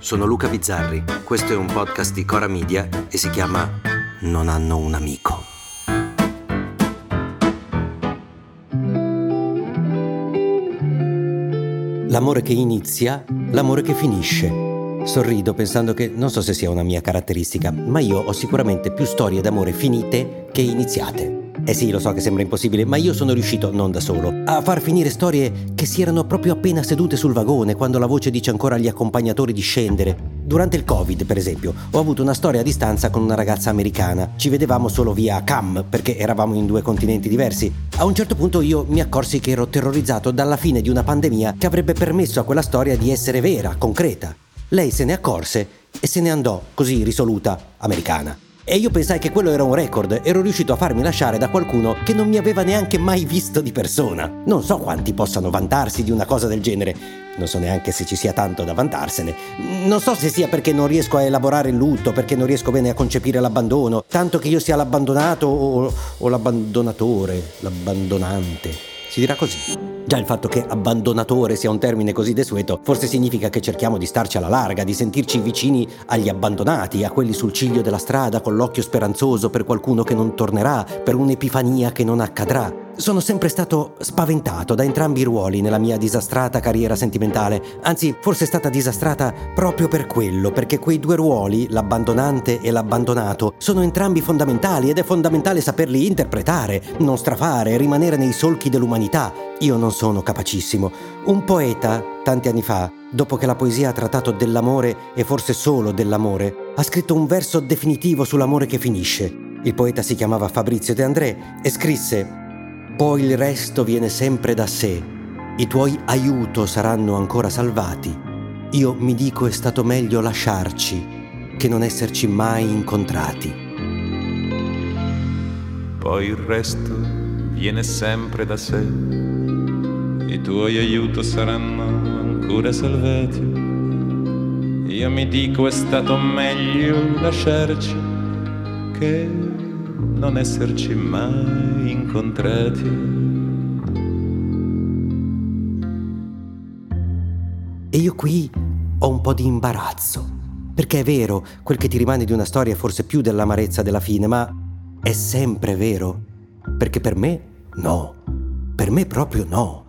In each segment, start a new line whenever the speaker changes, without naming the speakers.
sono Luca Bizzarri, questo è un podcast di Cora Media e si chiama Non hanno un amico. L'amore che inizia, l'amore che finisce. Sorrido pensando che non so se sia una mia caratteristica, ma io ho sicuramente più storie d'amore finite che iniziate. Eh sì, lo so che sembra impossibile, ma io sono riuscito, non da solo, a far finire storie che si erano proprio appena sedute sul vagone quando la voce dice ancora agli accompagnatori di scendere. Durante il Covid, per esempio, ho avuto una storia a distanza con una ragazza americana. Ci vedevamo solo via cam perché eravamo in due continenti diversi. A un certo punto io mi accorsi che ero terrorizzato dalla fine di una pandemia che avrebbe permesso a quella storia di essere vera, concreta. Lei se ne accorse e se ne andò, così risoluta, americana. E io pensai che quello era un record, ero riuscito a farmi lasciare da qualcuno che non mi aveva neanche mai visto di persona. Non so quanti possano vantarsi di una cosa del genere, non so neanche se ci sia tanto da vantarsene. Non so se sia perché non riesco a elaborare il lutto, perché non riesco bene a concepire l'abbandono, tanto che io sia l'abbandonato o, o l'abbandonatore, l'abbandonante. Si dirà così. Già il fatto che abbandonatore sia un termine così desueto forse significa che cerchiamo di starci alla larga, di sentirci vicini agli abbandonati, a quelli sul ciglio della strada con l'occhio speranzoso per qualcuno che non tornerà, per un'epifania che non accadrà. Sono sempre stato spaventato da entrambi i ruoli nella mia disastrata carriera sentimentale, anzi forse è stata disastrata proprio per quello, perché quei due ruoli, l'abbandonante e l'abbandonato, sono entrambi fondamentali ed è fondamentale saperli interpretare, non strafare, rimanere nei solchi dell'umanità. Io non sono capacissimo. Un poeta, tanti anni fa, dopo che la poesia ha trattato dell'amore e forse solo dell'amore, ha scritto un verso definitivo sull'amore che finisce. Il poeta si chiamava Fabrizio De André e scrisse poi il resto viene sempre da sé. I tuoi aiuto saranno ancora salvati. Io mi dico è stato meglio lasciarci che non esserci mai incontrati.
Poi il resto viene sempre da sé. I tuoi aiuto saranno ancora salvati. Io mi dico è stato meglio lasciarci che non esserci mai incontrati.
E io qui ho un po' di imbarazzo, perché è vero, quel che ti rimane di una storia è forse più dell'amarezza della fine, ma è sempre vero, perché per me no, per me proprio no.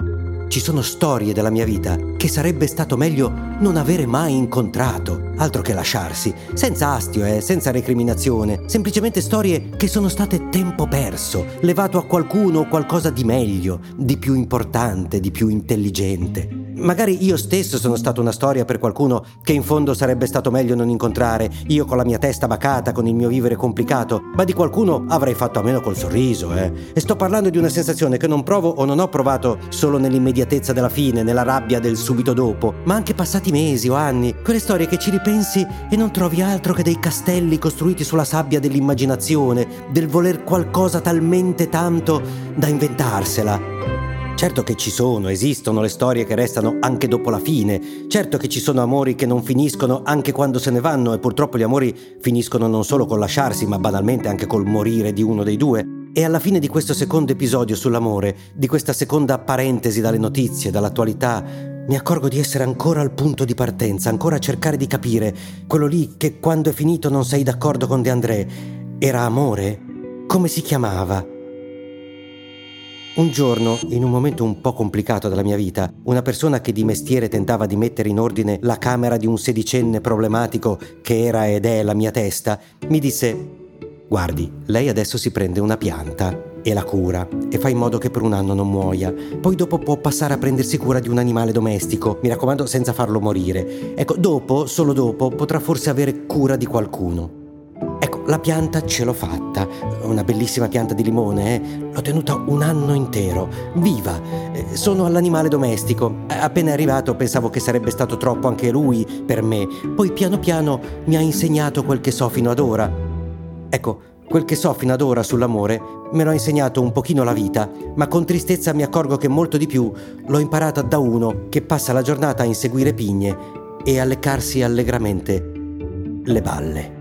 Ci sono storie della mia vita che sarebbe stato meglio non avere mai incontrato, altro che lasciarsi, senza astio e eh, senza recriminazione, semplicemente storie che sono state tempo perso, levato a qualcuno o qualcosa di meglio, di più importante, di più intelligente. Magari io stesso sono stato una storia per qualcuno che in fondo sarebbe stato meglio non incontrare, io con la mia testa bacata, con il mio vivere complicato, ma di qualcuno avrei fatto a meno col sorriso, eh. E sto parlando di una sensazione che non provo o non ho provato solo nell'immediatezza della fine, nella rabbia del subito dopo, ma anche passati mesi o anni, quelle storie che ci ripensi e non trovi altro che dei castelli costruiti sulla sabbia dell'immaginazione, del voler qualcosa talmente tanto da inventarsela. Certo che ci sono, esistono le storie che restano anche dopo la fine, certo che ci sono amori che non finiscono anche quando se ne vanno e purtroppo gli amori finiscono non solo col lasciarsi, ma banalmente anche col morire di uno dei due. E alla fine di questo secondo episodio sull'amore, di questa seconda parentesi dalle notizie, dall'attualità, mi accorgo di essere ancora al punto di partenza, ancora a cercare di capire quello lì che quando è finito non sei d'accordo con De André. Era amore? Come si chiamava? Un giorno, in un momento un po' complicato della mia vita, una persona che di mestiere tentava di mettere in ordine la camera di un sedicenne problematico che era ed è la mia testa, mi disse Guardi, lei adesso si prende una pianta e la cura e fa in modo che per un anno non muoia. Poi dopo può passare a prendersi cura di un animale domestico, mi raccomando senza farlo morire. Ecco, dopo, solo dopo, potrà forse avere cura di qualcuno. La pianta ce l'ho fatta, una bellissima pianta di limone, eh? l'ho tenuta un anno intero, viva, eh, sono all'animale domestico. Appena arrivato pensavo che sarebbe stato troppo anche lui per me, poi piano piano mi ha insegnato quel che so fino ad ora. Ecco, quel che so fino ad ora sull'amore me l'ha insegnato un pochino la vita, ma con tristezza mi accorgo che molto di più l'ho imparata da uno che passa la giornata a inseguire pigne e a leccarsi allegramente le balle.